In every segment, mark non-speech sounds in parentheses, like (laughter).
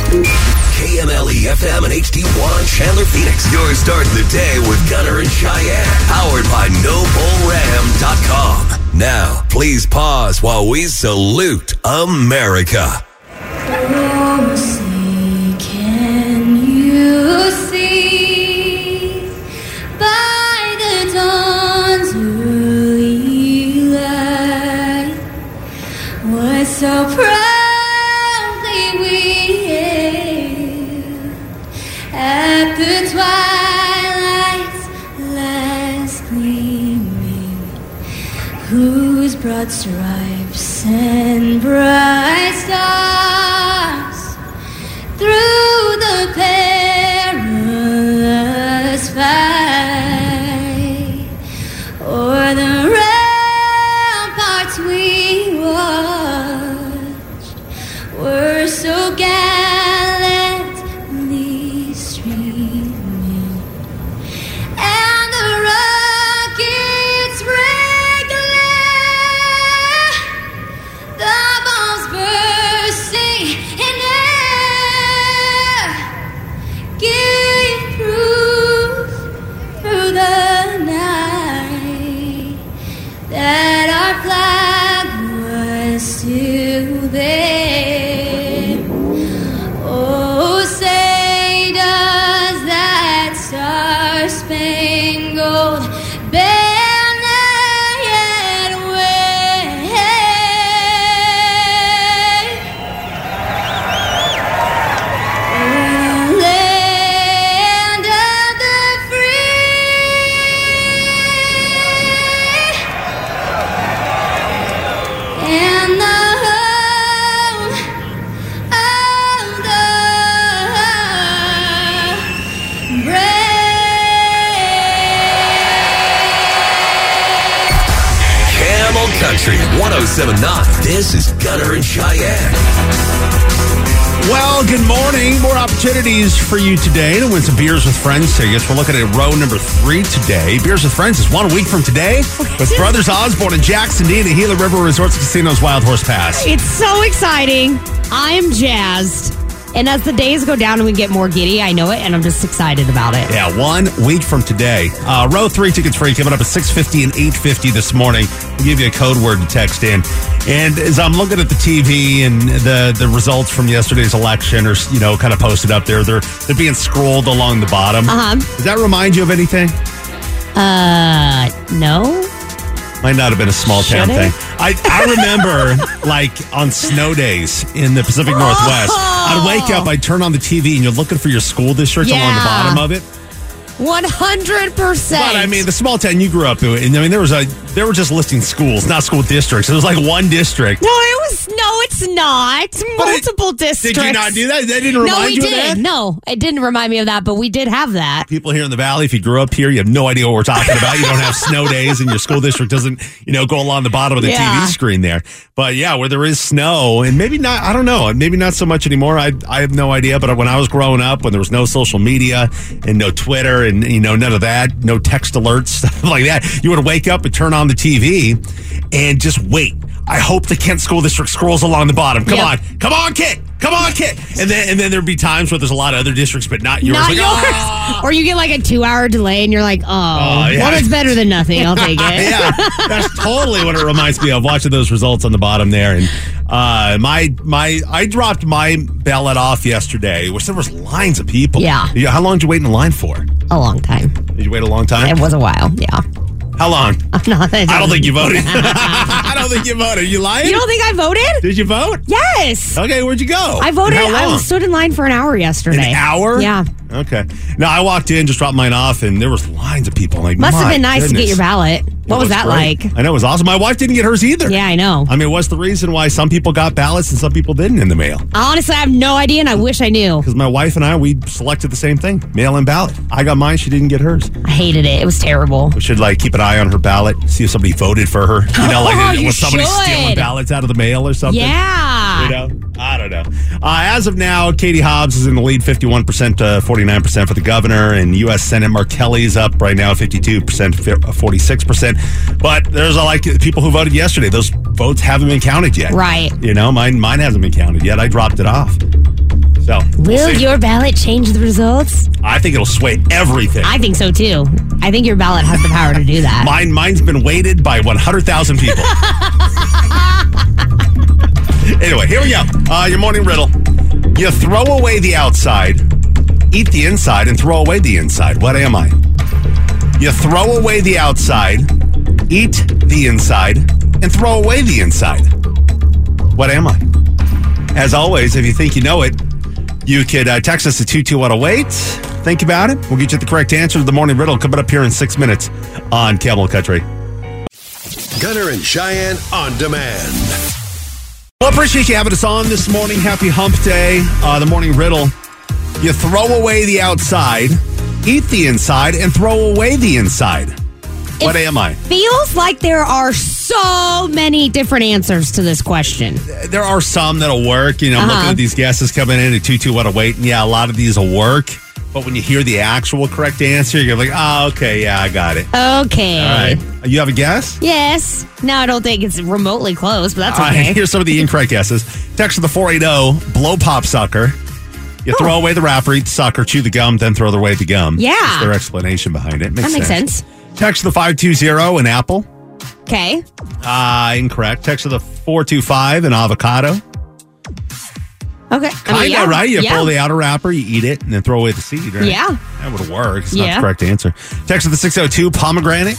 KMLE FM and HD1 Chandler Phoenix. You're starting the day with Gunner and Cheyenne. Powered by NobleRam.com. Now, please pause while we salute America. Broad stripes and bright stars through the perilous fight Country 1079. This is Gunner and Cheyenne. Well, good morning. More opportunities for you today to win some Beers with Friends tickets. We're looking at row number three today. Beers with Friends is one week from today with Brothers Osborne and Jackson Dean at the Gila River Resorts Casinos Wild Horse Pass. It's so exciting. I am jazzed. And as the days go down and we get more giddy, I know it, and I'm just excited about it. Yeah, one week from today. Uh, row three tickets free coming up at 650 and 850 this morning. We'll give you a code word to text in. And as I'm looking at the TV and the, the results from yesterday's election are, you know, kind of posted up there, they're, they're being scrolled along the bottom. Uh-huh. Does that remind you of anything? Uh, no? Might not have been a small town thing. I, I remember, (laughs) like, on snow days in the Pacific Northwest, I'd wake up, I'd turn on the TV, and you're looking for your school district along the bottom of it. 100%. But I mean, the small town you grew up in, I mean, there was a they were just listing schools, not school districts. It was like one district. no, it was, no, it's not. It- Multiple districts. Did you not do that? That didn't remind No, we you did. of that? No, it didn't remind me of that, but we did have that. People here in the valley, if you grew up here, you have no idea what we're talking about. You don't have (laughs) snow days, and your school district doesn't, you know, go along the bottom of the Yeah. TV screen there. But yeah, where there is snow, and maybe not, I don't know, maybe not so much anymore. I I have no idea. But when I was growing up, when there was no social media and no Twitter and you know none of that, no text alerts, (laughs) stuff like that, you would wake up and turn on the TV and just wait. I hope the Kent School District scrolls along the bottom. Come Yep. on, come on, Kent. Come on, Kent. And then and then there'd be times where there's a lot of other districts, but not yours. Not Like, yours. "Ah." (laughs) Or you get like a two hour delay and you're like, oh, yeah. well, it's better than nothing. I'll take it. (laughs) yeah, that's totally what it reminds me of. Watching those results on the bottom there, and uh, my my I dropped my ballot off yesterday, which there was lines of people. Yeah. How long did you wait in the line for? A long time. Did you wait a long time? It was a while. Yeah. How long? (laughs) I don't think you voted. (laughs) I don't think you voted. You lying? You don't think I voted? Did you vote? Yes. Okay, where'd you go? I voted. And How long? I stood in line for an hour yesterday. An hour? Yeah. Okay. Now I walked in, just dropped mine off, and there was lines of people. i like, Must have been nice to get your ballot. What was that like? I know it was awesome. My wife didn't get hers either. Yeah, I know. I mean, what's the reason why some people got ballots and some people didn't in the mail? Honestly, I have no idea, and I wish I knew. Because my wife and I, we selected the same thing: mail and ballot. I got mine; she didn't get hers. I hated it. It was terrible. We should like keep an eye on her ballot, see if somebody voted for her. You know, (laughs) like Oh, was somebody should. stealing ballots out of the mail or something? Yeah. You know, I don't know. Uh, as of now, Katie Hobbs is in the lead, fifty-one percent, uh, forty. 49% for the governor, and U.S. Senate Mark Kelly's up right now 52%, 46%. Uh, but there's a, like people who voted yesterday. Those votes haven't been counted yet. Right. You know, mine mine hasn't been counted yet. I dropped it off. So, we'll your ballot change the results? I think it'll sway everything. I think so too. I think your ballot has the power to do that. Mine, mine's been weighted by 100,000 people. (laughs) anyway, here we go. Uh, your morning riddle. You throw away the outside eat the inside, and throw away the inside. What am I? You throw away the outside, eat the inside, and throw away the inside. What am I? As always, if you think you know it, you could uh, text us at 22108. Think about it. We'll get you the correct answer to the morning riddle coming up here in six minutes on Camel Country. Gunner and Cheyenne on demand. Well, appreciate you having us on this morning. Happy Hump Day. Uh, the morning riddle. You throw away the outside, eat the inside, and throw away the inside. What am I? Feels like there are so many different answers to this question. There are some that'll work. You know, I'm looking Uh-huh. at these guesses coming in at 2 2 what a wait. And yeah, a lot of these will work. But when you hear the actual correct answer, you're like, oh, okay, yeah, I got it. Okay. All right. You have a guess? Yes. No, I don't think it's remotely close, but that's All right, okay. (laughs) here's some of the incorrect guesses. Text to the 480 blow pop sucker. You throw away the wrapper, eat the sucker, chew the gum, then throw away the gum. Yeah. That's their explanation behind it. Makes that makes sense. Text the 520 an apple. Okay. Uh, incorrect. Text to the 425 an avocado. Okay. I Kind of, mean, yeah. right? You yeah. pull the outer wrapper, you eat it, and then throw away the seed, right? Yeah. That would work. It's not Yeah. the correct answer. Text to the 602 pomegranate.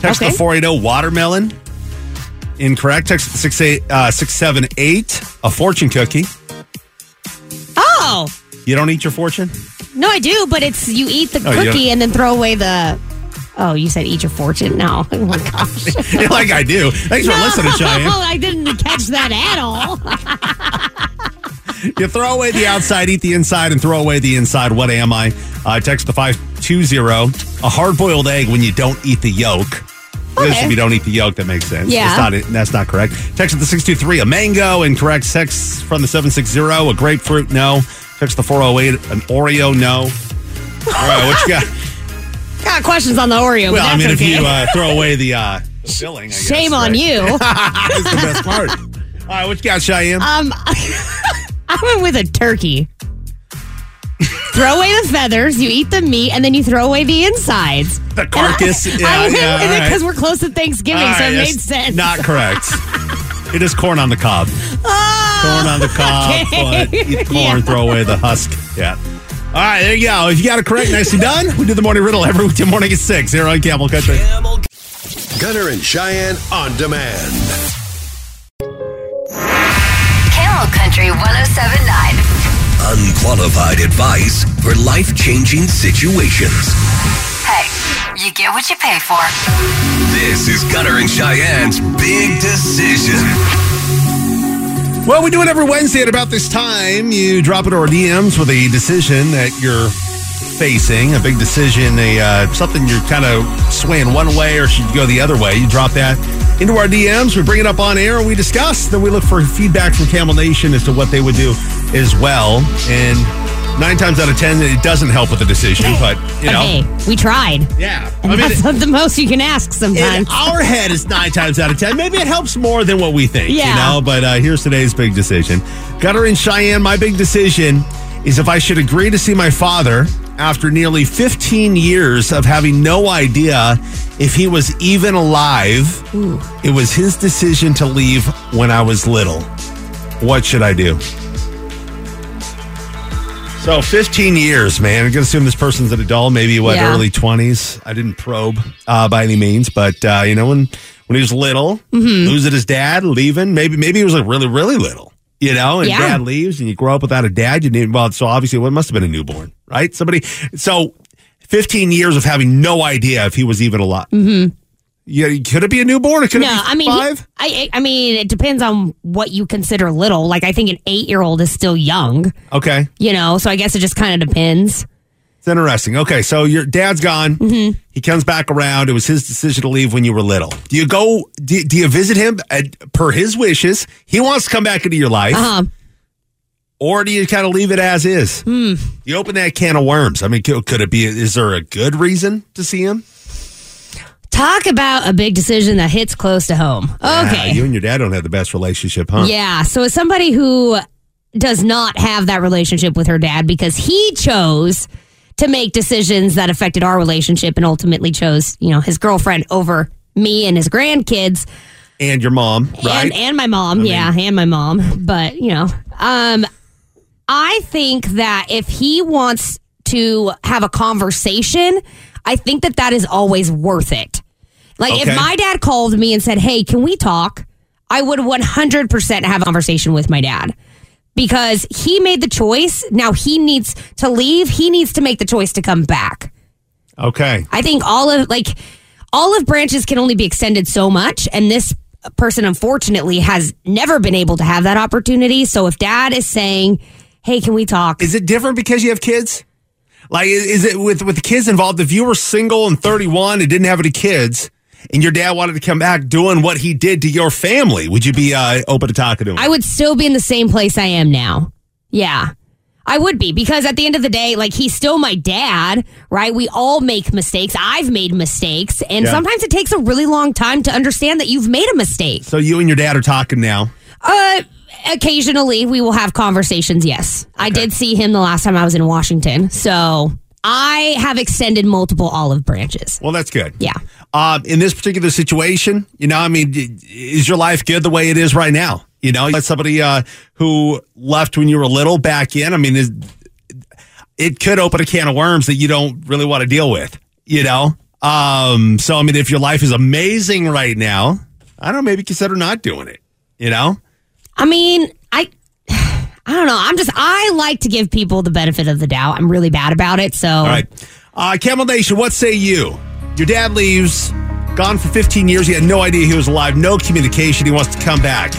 Text Okay. the 480 watermelon. Incorrect. Text the 68, uh, 678 a fortune cookie. Oh. You don't eat your fortune? No, I do, but it's you eat the Oh, you cookie don't- and then throw away the. Oh, you said eat your fortune? No. (laughs) Oh my gosh. (laughs) like I do. Thanks for listening, Cheyenne. (laughs) I didn't catch that at all. You throw away the outside, eat the inside, and throw away the inside. What am I? Uh, text the 520. A hard boiled egg when you don't eat the yolk. Because Okay. if you don't eat the yolk, that makes sense. Yeah. It's not, that's not correct. Text at the 623, a mango, incorrect. Text from the 760, a grapefruit, no. Text the 408, an Oreo, no. All right, what you got? (laughs) Got questions on the Oreo. Well, I mean, that's if you uh, throw away the, uh, (laughs) the filling, I guess, Shame on right? you. (laughs) That's the best part. All right, what you got, Cheyenne? Um, I went with a turkey. Throw away the feathers, you eat the meat, and then you throw away the insides. the carcass. (laughs) And yeah, I, I went yeah, it right. because we're close to Thanksgiving, All so it made sense. Not correct. (laughs) it is corn on the cob. Oh, Corn on the cob, (laughs) okay. but eat the corn, Yeah. throw away the husk. Yeah. All right, there you go. If you got it correct, nicely done. We do the morning riddle every weekday morning at 6 here on Camel Country. Camel Gunner and Cheyenne on demand. Camel Country 1079. Unqualified advice for life changing situations. Hey, you get what you pay for. This is Gunner and Cheyenne's Big Decision. Well, we do it every Wednesday at about this time. You drop it to our DMs with a decision that you're facing, a big decision, a uh, something you're kind of swaying one way or should you go the other way. You drop that into our DMs. We bring it up on air and we discuss. Then we look for feedback from Camel Nation as to what they would do as well. And nine times out of ten, it doesn't help with the decision, but you know, hey, we tried. yeah. And I mean, that's (laughs) the most you can ask sometimes. our head is nine times out of ten. Maybe it helps more than what we think, you Yeah. know. But uh, here's today's big decision. Gunner and Cheyenne, my big decision is if I should agree to see my father after nearly 15 years of having no idea if he was even alive. It was his decision to leave when I was little. What should I do? So 15 years, man. I'm gonna assume this person's an adult, maybe what Yeah. early 20s. I didn't probe uh, by any means, but uh, you know when when he was little, Mm-hmm. losing his dad, leaving. Maybe maybe he was like really really little, you know, and Yeah. dad leaves, and you grow up without a dad. You need well, so obviously it must have been a newborn, right? Somebody. So 15 years of having no idea if he was even alive. Yeah, could it be a newborn? Could no, it be I mean, he- I, I mean, it depends on what you consider little. Like, I think an eight-year-old is still young, okay. you know. So I guess it just kind of depends. It's interesting. Okay, so your dad's gone. Mm-hmm. He comes back around. It was his decision to leave when you were little. Do you go? Do, do you visit him at, per his wishes? He wants to come back into your life, Uh-huh. or do you kind of leave it as is? Hmm. You open that can of worms. I mean, could, could it be? Is there a good reason to see him? Talk about a big decision that hits close to home. Ah, Okay. you and your dad don't have the best relationship, huh? Yeah. So as somebody who does not have that relationship with her dad because he chose to make decisions that affected our relationship and ultimately chose, you know, his girlfriend over me and his grandkids And your mom, right? and and my mom, yeah, and my mom. But you know, um, I think that if he wants to have a conversation, I think that that is always worth it. Like Okay. if my dad called me and said, "Hey, can we talk?" I would 100% have a conversation with my dad because he made the choice. Now he needs to leave. He needs to make the choice to come back. okay. I think all of like olive branches can only be extended so much, and this person unfortunately has never been able to have that opportunity. So if dad is saying, "Hey, can we talk?" Is it different because you have kids? Like, is is it with with the kids involved? If you were single and thirty one and didn't have any kids, and your dad wanted to come back doing what he did to your family, would you be uh, open to talking to him? I would still be in the same place I am now. Yeah. I would be because at the end of the day, like he's still my dad, right? We all make mistakes. I've made mistakes. And Yeah. sometimes it takes a really long time to understand that you've made a mistake. so you and your dad are talking now. Uh, occasionally we will have conversations. Yes, I did see him the last time I was in Washington, so I have extended multiple olive branches. Well, that's good. Yeah. Um, in this particular situation, you know, I mean, is your life good the way it is right now? You know, got somebody uh, who left when you were little back in. I mean, is, it could open a can of worms that you don't really want to deal with. You know, um, so I mean, if your life is amazing right now, I don't know, maybe consider not doing it. You know, I mean, I. I don't know. I'm just, I like to give people the benefit of the doubt. I'm really bad about it. So, all right, uh, Camel Nation, what say you? Your dad leaves, gone for 15 years. He had no idea he was alive, no communication. He wants to come back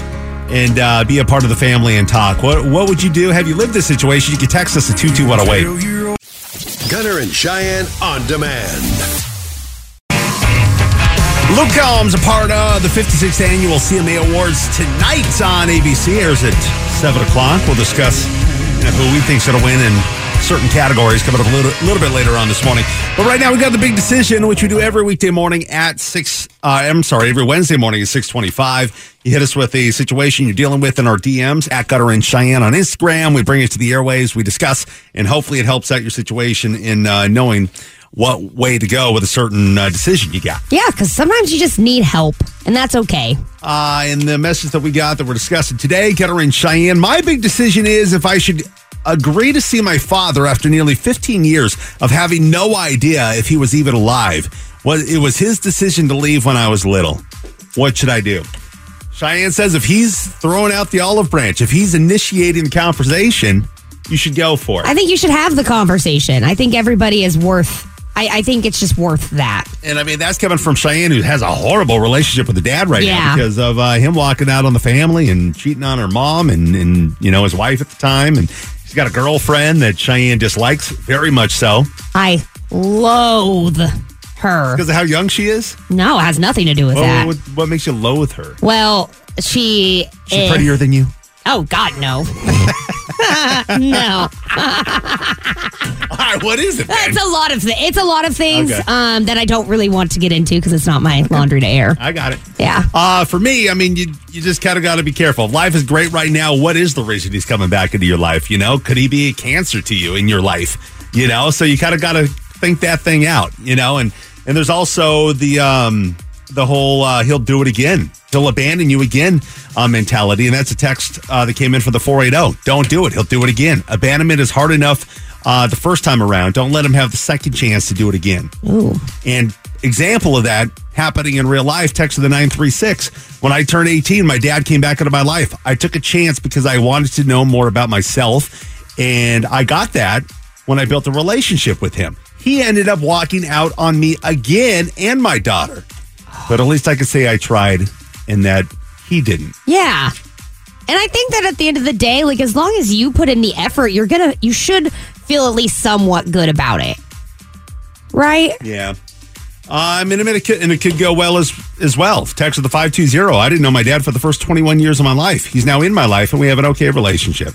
and uh, be a part of the family and talk. What what would you do? Have you lived this situation? You can text us at 22108. Gunner and Cheyenne on demand. Luke Combs, a part of the 56th annual CMA Awards tonight on ABC. Airs at 7 o'clock. We'll discuss you know, who we think's going to win in certain categories coming up a little, little bit later on this morning. But right now, we got the big decision, which we do every weekday morning at 6. Uh, I'm sorry, every Wednesday morning at 625. You hit us with a situation you're dealing with in our DMs at Gunner and Cheyenne on Instagram. We bring it to the airways. We discuss, and hopefully it helps out your situation in uh, knowing what way to go with a certain uh, decision you got. Yeah, because sometimes you just need help, and that's okay. Uh, and the message that we got that we're discussing today, Gunner and Cheyenne, my big decision is if I should agree to see my father after nearly 15 years of having no idea if he was even alive. Well, it was his decision to leave when I was little. What should I do? Cheyenne says if he's throwing out the olive branch, if he's initiating the conversation, you should go for it. I think you should have the conversation. I think everybody is worth. I, I think it's just worth that. And I mean, that's coming from Cheyenne, who has a horrible relationship with the dad right now because of uh, him walking out on the family and cheating on her mom and, and, you know, his wife at the time. And she's got a girlfriend that Cheyenne dislikes very much so I loathe her. because of how young she is. No, it has nothing to do with What, that. what, what makes you loathe her? Well, she. She eh, prettier than you? Oh God, no. (laughs) no, All right, what is it? then? it's a lot of th- it's a lot of things Okay. um, that I don't really want to get into because it's not my laundry to air. I got it. Yeah. Uh, for me, I mean, you you just kind of got to be careful. Life is great right now. What is the reason he's coming back into your life? You know, could he be a cancer to you in your life? You know, so you kind of got to think that thing out. You know, and and there's also the um the whole uh, he'll do it again. He'll abandon you again uh, mentality, and that's a text uh, that came in for the four eight zero. Don't do it. He'll do it again. Abandonment is hard enough uh, the first time around. Don't let him have the second chance to do it again. Ooh. And example of that happening in real life, text of the 936. When I turned 18, my dad came back into my life. I took a chance because I wanted to know more about myself. And I got that when I built a relationship with him. He ended up walking out on me again and my daughter. But at least I could say I tried and that he didn't. Yeah. And I think that at the end of the day, like as long as you put in the effort, you're gonna you should feel at least somewhat good about it. Right? Yeah. Uh, I mean, it could, and it could go well as as well. Text of the five two zero. I didn't know my dad for the first twenty one years of my life. He's now in my life, and we have an okay relationship.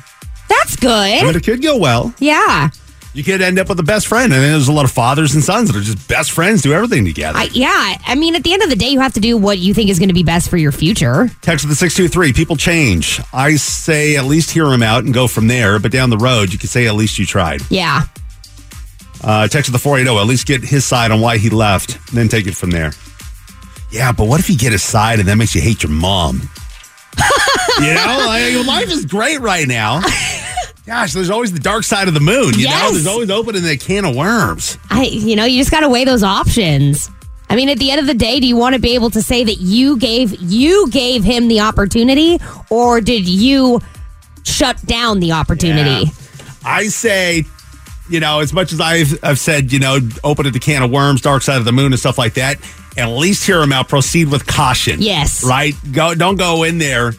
That's I mean, good. it could go well. Yeah. You could end up with a best friend, and then there's a lot of fathers and sons that are just best friends, do everything together. I, yeah. I mean, at the end of the day, you have to do what you think is going to be best for your future. Text of the six two three. People change. I say at least hear him out and go from there. But down the road, you could say at least you tried. Yeah. Uh, text of the 480. At least get his side on why he left, and then take it from there. Yeah, but what if you get his side and that makes you hate your mom? (laughs) you know, like, your life is great right now. Gosh, there's always the dark side of the moon. You know, Yes. there's always opening the can of worms. I, you know, you just got to weigh those options. I mean, at the end of the day, do you want to be able to say that you gave you gave him the opportunity, or did you shut down the opportunity? Yeah. I say, you know, as much as I've, I've said, you know, open the can of worms, dark side of the moon, and stuff like that. At least hear him out. Proceed with caution. Yes. Right. Go. Don't go in there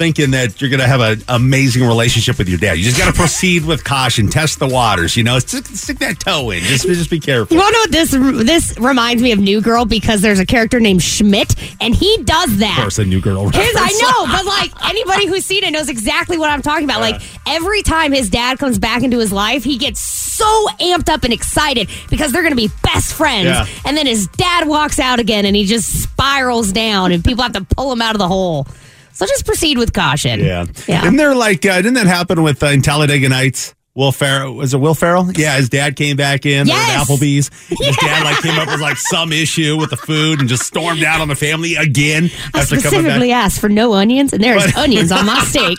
thinking that you're going to have an amazing relationship with your dad. You just got to proceed with caution. Test the waters. You know, stick, stick that toe in. Just just be careful. You want to know what this this reminds me of New Girl because there's a character named Schmidt and he does that. Of course, a new girl. His, I know, but like anybody who's seen it knows exactly what I'm talking about. Like every time his dad comes back into his life, he gets so amped up and excited because they're going to be best friends. Yeah. And then his dad walks out again and he just spirals down and people have to pull him out of the hole. So just proceed with caution. Yeah. Yeah. Didn't there like, uh, didn't that happen with uh, in Talladega Nights? Will Ferrell, was it Will Ferrell? Yeah, his dad came back in they were at Yes. Applebee's. (laughs) His dad like came up with like some issue with the food and just stormed out on the family again I after specifically back. asked for no onions, and there's (laughs) onions on my steak.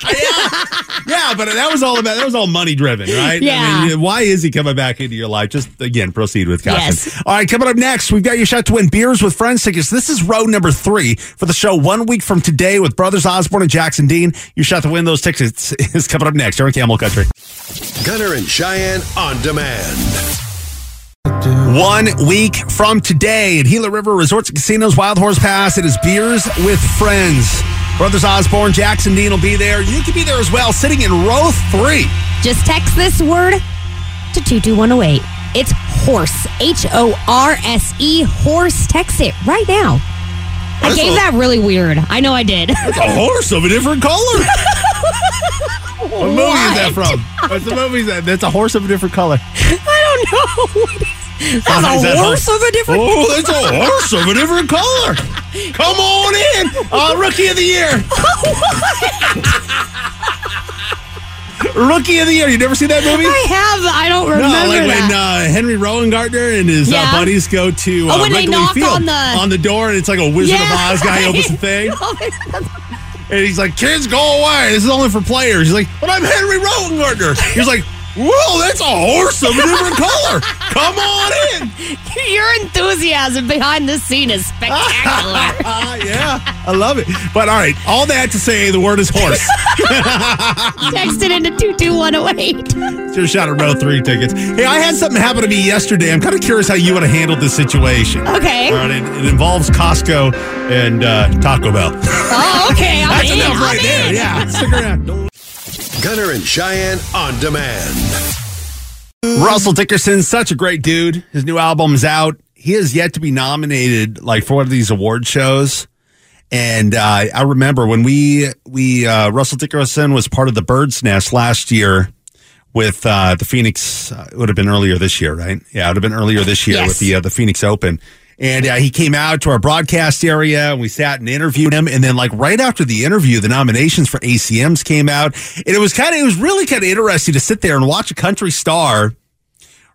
Yeah, but that was all about that was all money driven, right? Yeah. I mean, why is he coming back into your life? Just again, proceed with caution. Yes. All right, coming up next, we've got your shot to win beers with friends tickets. This is row number three for the show one week from today with Brothers Osborne and Jackson Dean. Your shot to win those tickets is coming up next. Here on Camel Country. Gunner and Cheyenne on demand. One week from today at Gila River Resorts and Casinos, Wild Horse Pass. It is beers with friends. Brothers Osborne, Jackson Dean will be there. You can be there as well, sitting in row three. Just text this word to 22108. It's horse. H O R S E, horse. Text it right now I gave a- that really weird. I know I did. It's a horse of a different color. (laughs) what movie is that from? What's the movie? That that's a horse of a different color. I don't know. That's Uh, a that horse of a different. Oh, that's a horse of a different color. Come on in, uh, rookie of the year. (laughs) rookie of the year. You never seen that movie? I have. I don't remember No, like that. when uh, Henry Rowengartner and his Yeah. uh, buddies go to uh, Oh, when they knock Field on the- on the door, and it's like a Wizard Yeah, of Oz guy right. opens the thing, (laughs) and he's like, "Kids, go away! This is only for players." He's like, "But I'm Henry Rowengartner." He's like, "Whoa, that's a horse of a different color. Come on in." (laughs) Your enthusiasm behind this scene is spectacular. Ah, (laughs) yeah, I love it. But all right, all that to say, the word is horse. (laughs) Text it into 22108. It's your shot at row three tickets. Hey, I had something happen to me yesterday. I'm kind of curious how you would have handled this situation. Okay. All right, it, it involves Costco and uh, Taco Bell. Oh, okay. I'm That's in. enough I'm right there. in. Yeah, stick around. Gunner and Cheyenne on demand. Russell Dickerson, such a great dude. His new album's out. He has yet to be nominated like for one of these award shows. And uh, I remember when we we uh, Russell Dickerson was part of the Bird's Nest last year with uh, the Phoenix. Uh, it would have been earlier this year, right? Yeah, it would have been earlier this year Yes. with the uh, the Phoenix Open. And uh, he came out to our broadcast area and we sat and interviewed him. And then, like right after the interview, the nominations for ACMs came out, and it was kind of it was really kind of interesting to sit there and watch a country star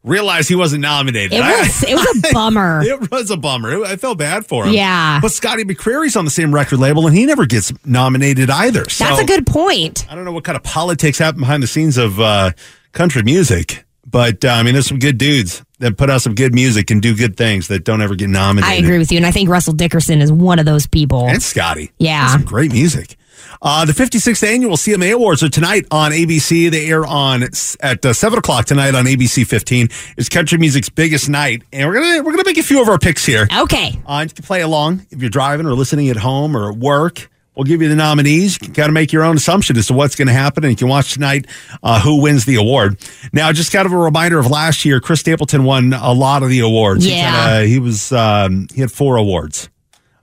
realize he wasn't nominated. It was (laughs) it was a bummer. It was a bummer. I felt bad for him. Yeah. But Scotty McCreery's on the same record label, and he never gets nominated either. So That's a good point. I don't know what kind of politics happen behind the scenes of uh, country music, but uh, I mean, there's some good dudes that put out some good music and do good things that don't ever get nominated. I agree with you, and I think Russell Dickerson is one of those people. And Scotty. Yeah. Some great music. Uh, the 56th annual CMA Awards are tonight on ABC. They air on at uh, seven o'clock tonight on ABC 15. It's country music's biggest night, and we're gonna we're gonna make a few of our picks here. Okay. Uh, you can play along if you're driving or listening at home or at work. We'll give you the nominees. You can kind of make your own assumption as to what's going to happen, and you can watch tonight uh, who wins the award. Now, just kind of a reminder of last year, Chris Stapleton won a lot of the awards. Yeah. he, kinda, he was um, he had four awards.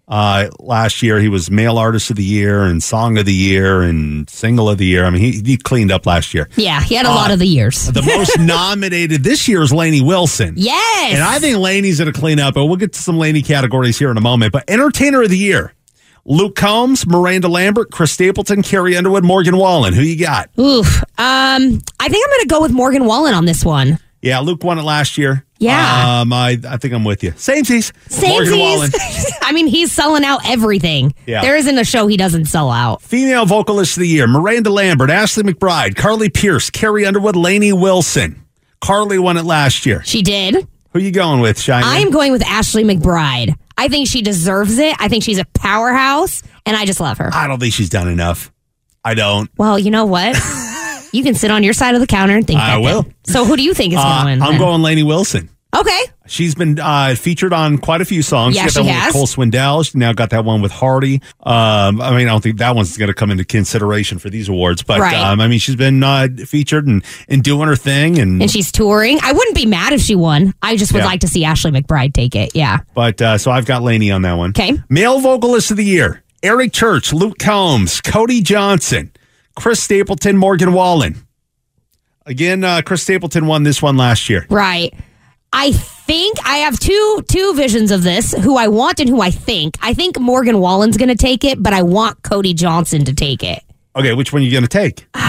Uh, last year, he was Male Artist of the Year and Song of the Year and Single of the Year. I mean, he, he cleaned up last year. Yeah, he had a Uh, lot of the years. The most (laughs) nominated this year is Lainey Wilson. Yes. And I think Lainey's going to clean up, and we'll get to some Lainey categories here in a moment. But Entertainer of the Year, Luke Combs, Miranda Lambert, Chris Stapleton, Carrie Underwood, Morgan Wallen. Who you got? Oof. Um, I think I'm going to go with Morgan Wallen on this one. Yeah, Luke won it last year. Yeah. Um, I, I think I'm with you. Samesies. Wallen. Samesies. (laughs) I mean, he's selling out everything. Yeah. There isn't a show he doesn't sell out. Female Vocalist of the Year, Miranda Lambert, Ashley McBryde, Carly Pearce, Carrie Underwood, Lainey Wilson. Carly won it last year. She did. Who you going with, Shiny? I'm going with Ashley McBryde. I think she deserves it. I think she's a powerhouse, and I just love her. I don't think she's done enough. I don't. Well, you know what? (laughs) you can sit on your side of the counter and think I will. then. So, who do you think is Uh, going? I'm going Lainey Wilson. Okay. She's been uh, featured on quite a few songs. Yeah, got that she one has. with Cole Swindell. She now got that one with Hardy. Um, I mean, I don't think that one's going to come into consideration for these awards, but Right. um, I mean, she's been uh, featured and, and doing her thing. And, And she's touring. I wouldn't be mad if she won. I just would Yeah. like to see Ashley McBryde take it. Yeah. but uh, so I've got Lainey on that one. Okay. Male vocalist of the year: Eric Church, Luke Combs, Cody Johnson, Chris Stapleton, Morgan Wallen. Again, uh, Chris Stapleton won this one last year. Right. I think I have two two visions of this, who I want and who I think. I think Morgan Wallen's going to take it, but I want Cody Johnson to take it. Okay, which one are you going to take? Uh,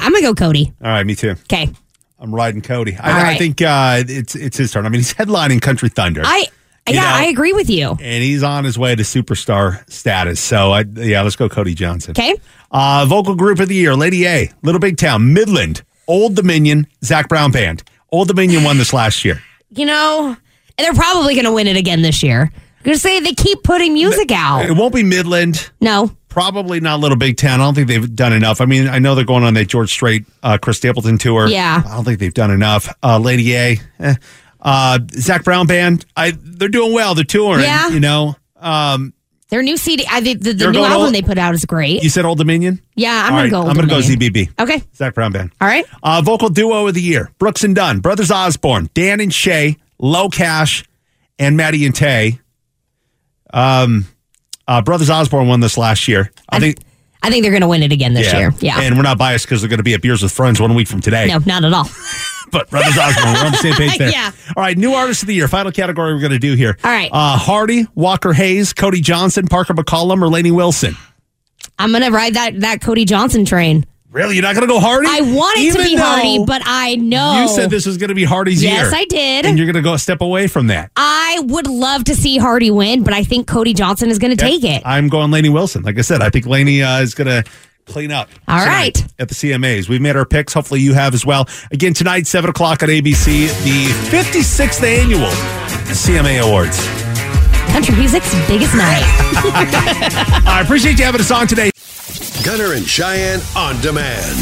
I'm going to go Cody. All right, me too. Okay. I'm riding Cody. I, All I think uh, it's it's his turn. I mean, he's headlining Country Thunder. I yeah, know- I agree with you. and he's on his way to superstar status. So, I, yeah, let's go Cody Johnson. Okay. Uh, vocal group of the year, Lady A, Little Big Town, Midland, Old Dominion, Zac Brown Band. Old Dominion won this last year. You know, and they're probably going to win it again this year. I'm going to say they keep putting music out. It won't be Midland. No. Probably not Little Big Town. I don't think they've done enough. I mean, I know they're going on that George Strait, uh, Chris Stapleton tour. Yeah. I don't think they've done enough. Uh, Lady A, eh. uh, Zac Brown Band. I they're doing well. They're touring. Yeah. You know. Um, Their new CD, I, the, the, the new album all- they put out is great. you said Old Dominion. yeah, I'm going right, to go. I'm going to go ZBB. Okay. Zac Brown Band. All right. Uh, vocal duo of the year: Brooks and Dunn, Brothers Osborne, Dan and Shay, LOCASH, and Maddie and Tay. Um, uh, Brothers Osborne won this last year. I think. I think they're going to win it again this year. Yeah. And we're not biased because they're going to be at Beers with Friends one week from today. no, not at all. (laughs) But Brothers Osborne, we're on the same page there. (laughs) Yeah. All right, new artist of the year. Final category we're going to do here. All right. Uh, Hardy, Walker Hayes, Cody Johnson, Parker McCollum, or Lainey Wilson. I'm going to ride that, that Cody Johnson train. Really? You're not going to go Hardy? I want it Even to be Hardy, but I know. You said this was going to be Hardy's year. Yes, I did. And you're going to go a step away from that. I would love to see Hardy win, but I think Cody Johnson is going to take it. I'm going Lainey Wilson. Like I said, I think Lainey uh, is going to clean up. All right. At the CMAs. We've made our picks. Hopefully you have as well. Again, tonight, 7 o'clock on ABC, the 56th annual CMA Awards. Country music's biggest night. (laughs) I appreciate you having us on today. Gunner and Cheyenne on demand.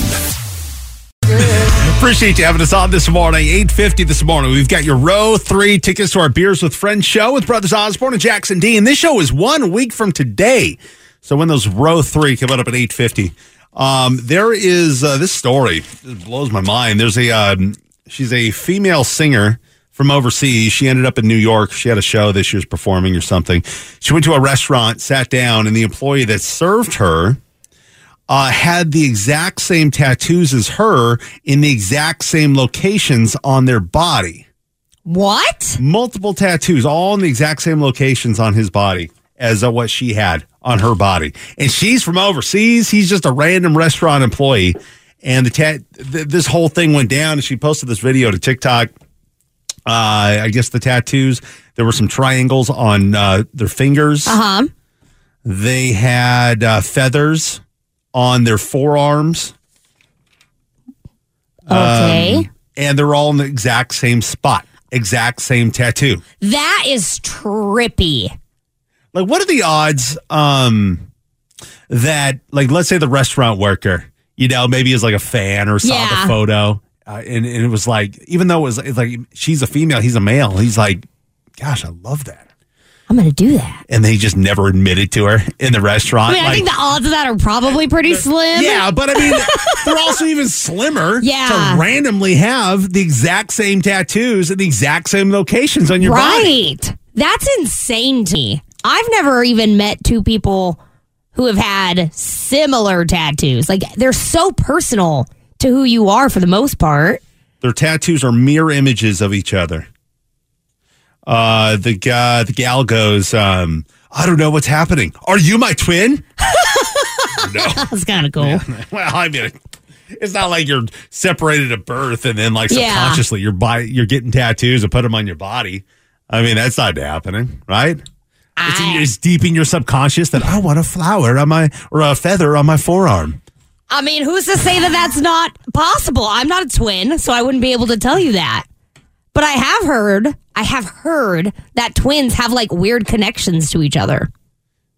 Appreciate you having us on this morning. 850 this morning. We've got your row three tickets to our Beers with Friends show with Brothers Osborne and Jackson Dean. This show is one week from today. So when those row three come out up at 850, um, there is uh, this story. It blows my mind. There's a, um, she's a female singer from overseas. She ended up in New York. She had a show that she was performing or something. She went to a restaurant, sat down, and the employee that served her uh, had the exact same tattoos as her in the exact same locations on their body. what? Multiple tattoos, all in the exact same locations on his body as uh, what she had on her body. And she's from overseas. He's just a random restaurant employee. And the tat, th- this whole thing went down. And she posted this video to TikTok. Uh, I guess the tattoos. There were some triangles on uh, their fingers. Uh huh. They had uh, feathers on their forearms. Okay. Um, and they're all in the exact same spot, exact same tattoo. that is trippy. Like, what are the odds um, that, like, let's say the restaurant worker, you know, maybe is like a fan or saw Yeah. the photo, uh, and, and it was like, even though it was it's like she's a female, he's a male, he's like, gosh, I love that. I'm going to do that. And they just never admitted to her in the restaurant. I mean, I think the odds of that are probably pretty slim. Yeah, but I mean, (laughs) they're also even slimmer Yeah. to randomly have the exact same tattoos in the exact same locations on your body. Right. That's insane to me. I've never even met two people who have had similar tattoos. Like they're so personal to who you are for the most part. Their tattoos are mirror images of each other. Uh, the guy, the gal goes, um, I don't know what's happening. Are you my twin? (laughs) no. That's kind of cool. (laughs) Well, I mean, it's not like you're separated at birth and then like Yeah. subconsciously you're by, you're getting tattoos and put them on your body. I mean, that's not happening, right? It's, in, it's deep in your subconscious that I want a flower on my or a feather on my forearm. I mean, who's to say that that's not possible? I'm not a twin, so I wouldn't be able to tell you that. But I have heard, I have heard that twins have like weird connections to each other.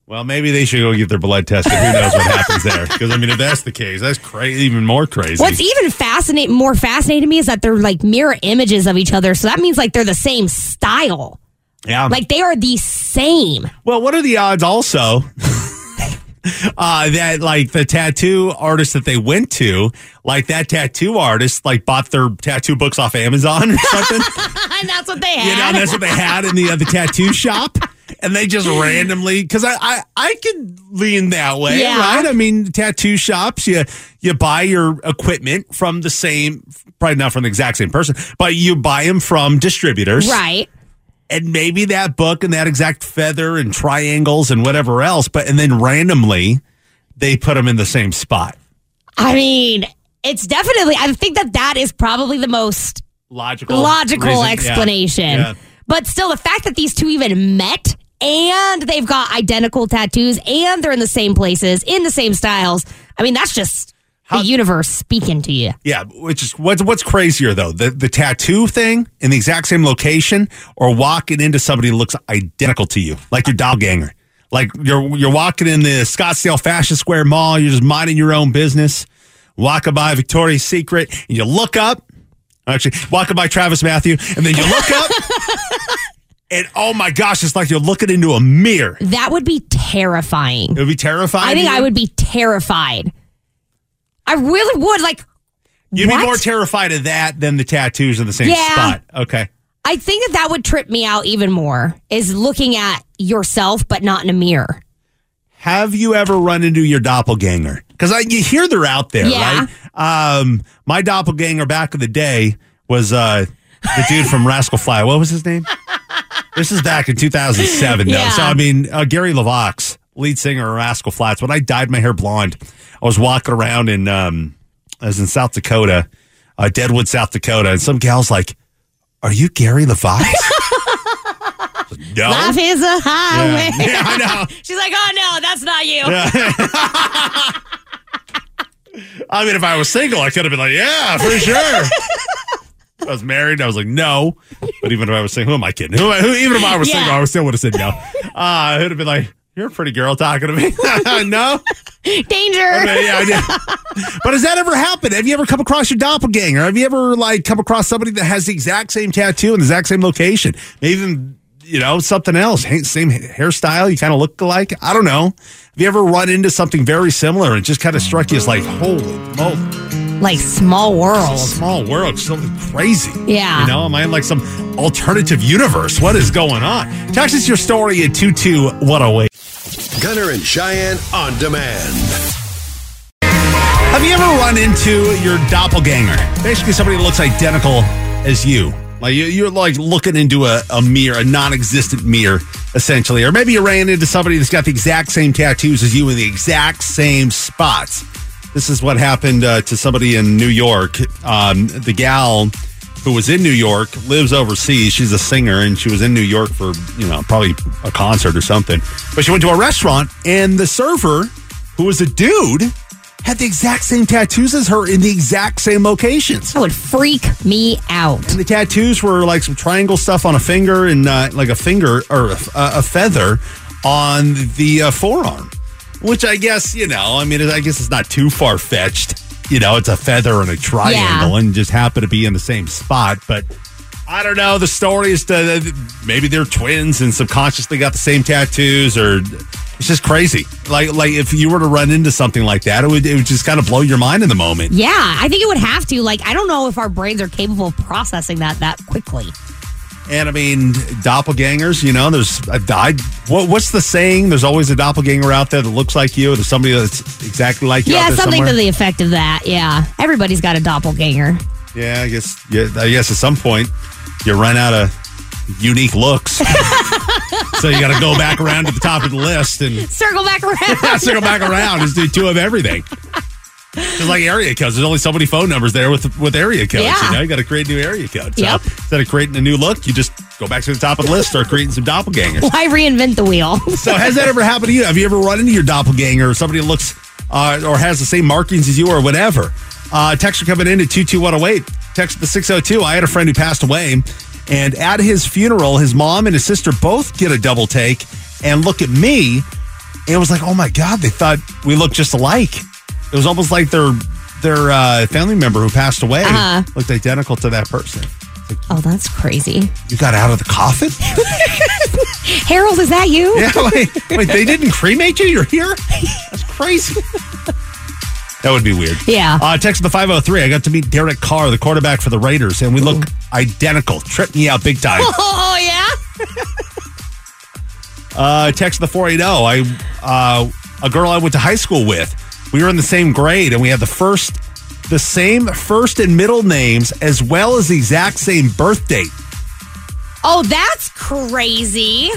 Well, maybe they should go get their blood tested. Who knows what happens there? Because I mean, if that's the case, that's crazy, even more crazy. What's even fascinating, more fascinating to me is that they're like mirror images of each other. So that means like they're the same style. yeah. Like they are the same. well, what are the odds also? Uh, that like the tattoo artist that they went to, like that tattoo artist, like bought their tattoo books off Amazon or something. and (laughs) that's what they had. you know, that's what they had in the uh, the tattoo shop, and they just randomly because I, I I could lean that way, Yeah. right? I mean, tattoo shops, you you buy your equipment from the same, probably not from the exact same person, but you buy them from distributors, right. And maybe that book and that exact feather and triangles and whatever else, but and then randomly they put them in the same spot. I mean, it's definitely, I think that that is probably the most Logical, logical reason- yeah. explanation. Yeah. But still, the fact that these two even met and they've got identical tattoos and they're in the same places, in the same styles, I mean, that's just How- the universe speaking to you. Yeah, which is what's what's crazier though the the tattoo thing in the exact same location, or walking into somebody who looks identical to you, like your doppelganger. Like you're you're walking in the Scottsdale Fashion Square Mall, you're just minding your own business, walking by Victoria's Secret, and you look up. Actually, walking by Travis Matthew, and then you look up, (laughs) and oh my gosh, it's like you're looking into a mirror. That would be terrifying. It would be terrifying. I think I would be terrified. I really would. Like, You'd what? be more terrified of that than the tattoos in the same Yeah. spot. Okay. I think that that would trip me out even more is looking at yourself, but not in a mirror. Have you ever run into your doppelganger? Because you hear they're out there, Yeah. right? Um, my doppelganger back in the day was uh, the dude from Rascal Fly. What was his name? This is back in 2007, though. Yeah. So, I mean, uh, Gary LeVox, lead singer of Rascal Flatts. When I dyed my hair blonde, I was walking around in, um, I was in South Dakota, uh, Deadwood, South Dakota, and some gal's like, Are you Gary LeVox? (laughs) no. Life is a highway. Yeah. Yeah, I know. (laughs) She's like, oh no, that's not you. (laughs) I mean, if I was single, I could have been like, yeah, for sure. I was married. I was like, no. But even if I was single, who am I kidding? Who, who even if I was Yeah. single, I would still would have said no. Uh, I would have been like, you're a pretty girl talking to me. (laughs) no. Danger. Okay, yeah, yeah. But has that ever happened? Have you ever come across your doppelganger? Have you ever like come across somebody that has the exact same tattoo in the exact same location? Maybe even you know something else, same hairstyle. You kind of look alike. I don't know. Have you ever run into something very similar and just kind of struck you as like, holy moly, Mm. Like small world. small world, something crazy. Yeah. You know, am I in like some alternative universe? What is going on? Text us your story at two two one zero eight. Gunner and Cheyenne on demand. Have you ever run into your doppelganger? Basically, somebody that looks identical as you. Like you, you're like looking into a, a mirror, a non-existent mirror, essentially. Or maybe you ran into somebody that's got the exact same tattoos as you in the exact same spots. This is what happened uh, to somebody in New York. Um, the gal who was in New York lives overseas. She's a singer, and she was in New York for you know probably a concert or something. But she went to a restaurant, and the server, who was a dude, had the exact same tattoos as her in the exact same locations. That would freak me out. And the tattoos were like some triangle stuff on a finger and uh, like a finger or a, a feather on the uh, forearm, which I guess, you know, I mean, I guess it's not too far fetched. You know, it's a feather and a triangle and just happen to be in the same spot. But I don't know. The story is that maybe they're twins and subconsciously got the same tattoos or it's just crazy. Like, like if you were to run into something like that, it would, it would just kind of blow your mind in the moment. Yeah, I think it would have to. Like, I don't know if our brains are capable of processing that that quickly. And I mean, doppelgangers, you know, there's a died. What, what's the saying? There's always a doppelganger out there that looks like you. There's somebody that's exactly like you. Yeah, something somewhere. to the effect of that. Yeah, everybody's got a doppelganger. yeah, I guess. Yeah, I guess at some point you run out of unique looks, (laughs) so you got to go back around to the top of the list and Circle back around. (laughs) circle back around. Just do two of everything. Just like area codes, there's only so many phone numbers there with with area codes. Yeah. You know, you got to create a new area code. So Yep. instead of creating a new look, you just go back to the top of the list, start creating some doppelgangers. Why reinvent the wheel? (laughs) So has that ever happened to you? Have you ever run into your doppelganger or somebody looks uh, or has the same markings as you or whatever? Uh, text are coming in at 22108. Text the 602. I had a friend who passed away, and at his funeral, his mom and his sister both get a double take and look at me. And it was like, oh my God, they thought we looked just alike. It was almost like their their uh, family member who passed away Uh-huh. looked identical to that person. oh, that's crazy. You got out of the coffin? (laughs) Harold, is that you? (laughs) Yeah, wait, wait, they didn't cremate you? You're here? That's crazy. That would be weird. Yeah. Uh, text the 503. I got to meet Derek Carr, the quarterback for the Raiders, and we look identical. Tripped me out big time. (laughs) Oh yeah. Uh, text the 480. I, uh, a girl I went to high school with, we were in the same grade, and we had the first, the same first and middle names, as well as the exact same birth date. Oh, that's crazy.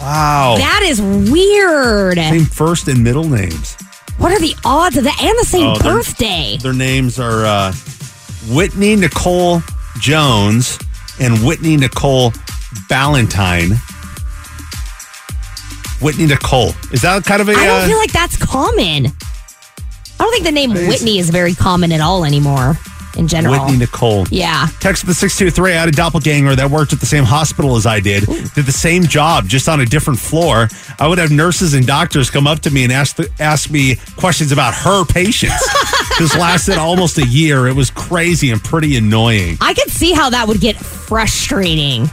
Wow. That is weird. same first and middle names. What are the odds of that? And the same Oh, birthday. Their names are uh, Whitney Nicole Jones and Whitney Nicole Ballantyne. Whitney Nicole. Is that kind of a. I don't uh, feel like that's common. I don't think the name Whitney is very common at all anymore in general. Whitney Nicole. Yeah. Text the 623. I had a doppelganger that worked at the same hospital as I did, did the same job, just on a different floor. I would have nurses and doctors come up to me and ask, ask me questions about her patients. (laughs) this lasted almost a year. It was crazy and pretty annoying. I could see how that would get frustrating.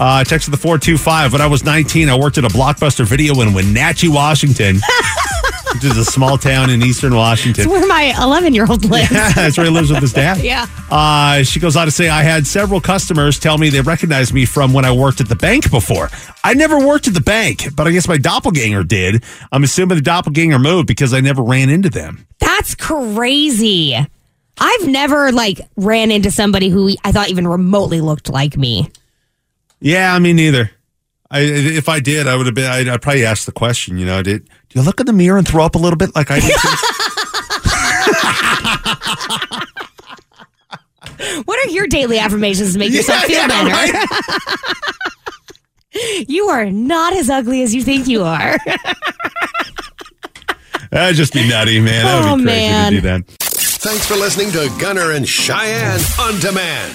Uh, text to the 425. When I was 19, I worked at a blockbuster video in Wenatchee, Washington. (laughs) which is a small town in eastern Washington. It's where my 11 year old lives. (laughs) Yeah, that's where he lives with his dad. (laughs) Yeah. Uh, she goes on to say, I had several customers tell me they recognized me from when I worked at the bank before. I never worked at the bank, but I guess my doppelganger did. I'm assuming the doppelganger moved because I never ran into them. That's crazy. I've never like ran into somebody who I thought even remotely looked like me. Yeah, me neither. I, if I did, I would have been. I'd, I'd probably ask the question. You know, did do you look in the mirror and throw up a little bit like I did? (laughs) What are your daily affirmations to make yourself feel Yeah, better? right? (laughs) You are not as ugly as you think you are. (laughs) That'd just be nutty, man. That would Oh, be crazy man. to do that. Thanks for listening to Gunner and Cheyenne on demand.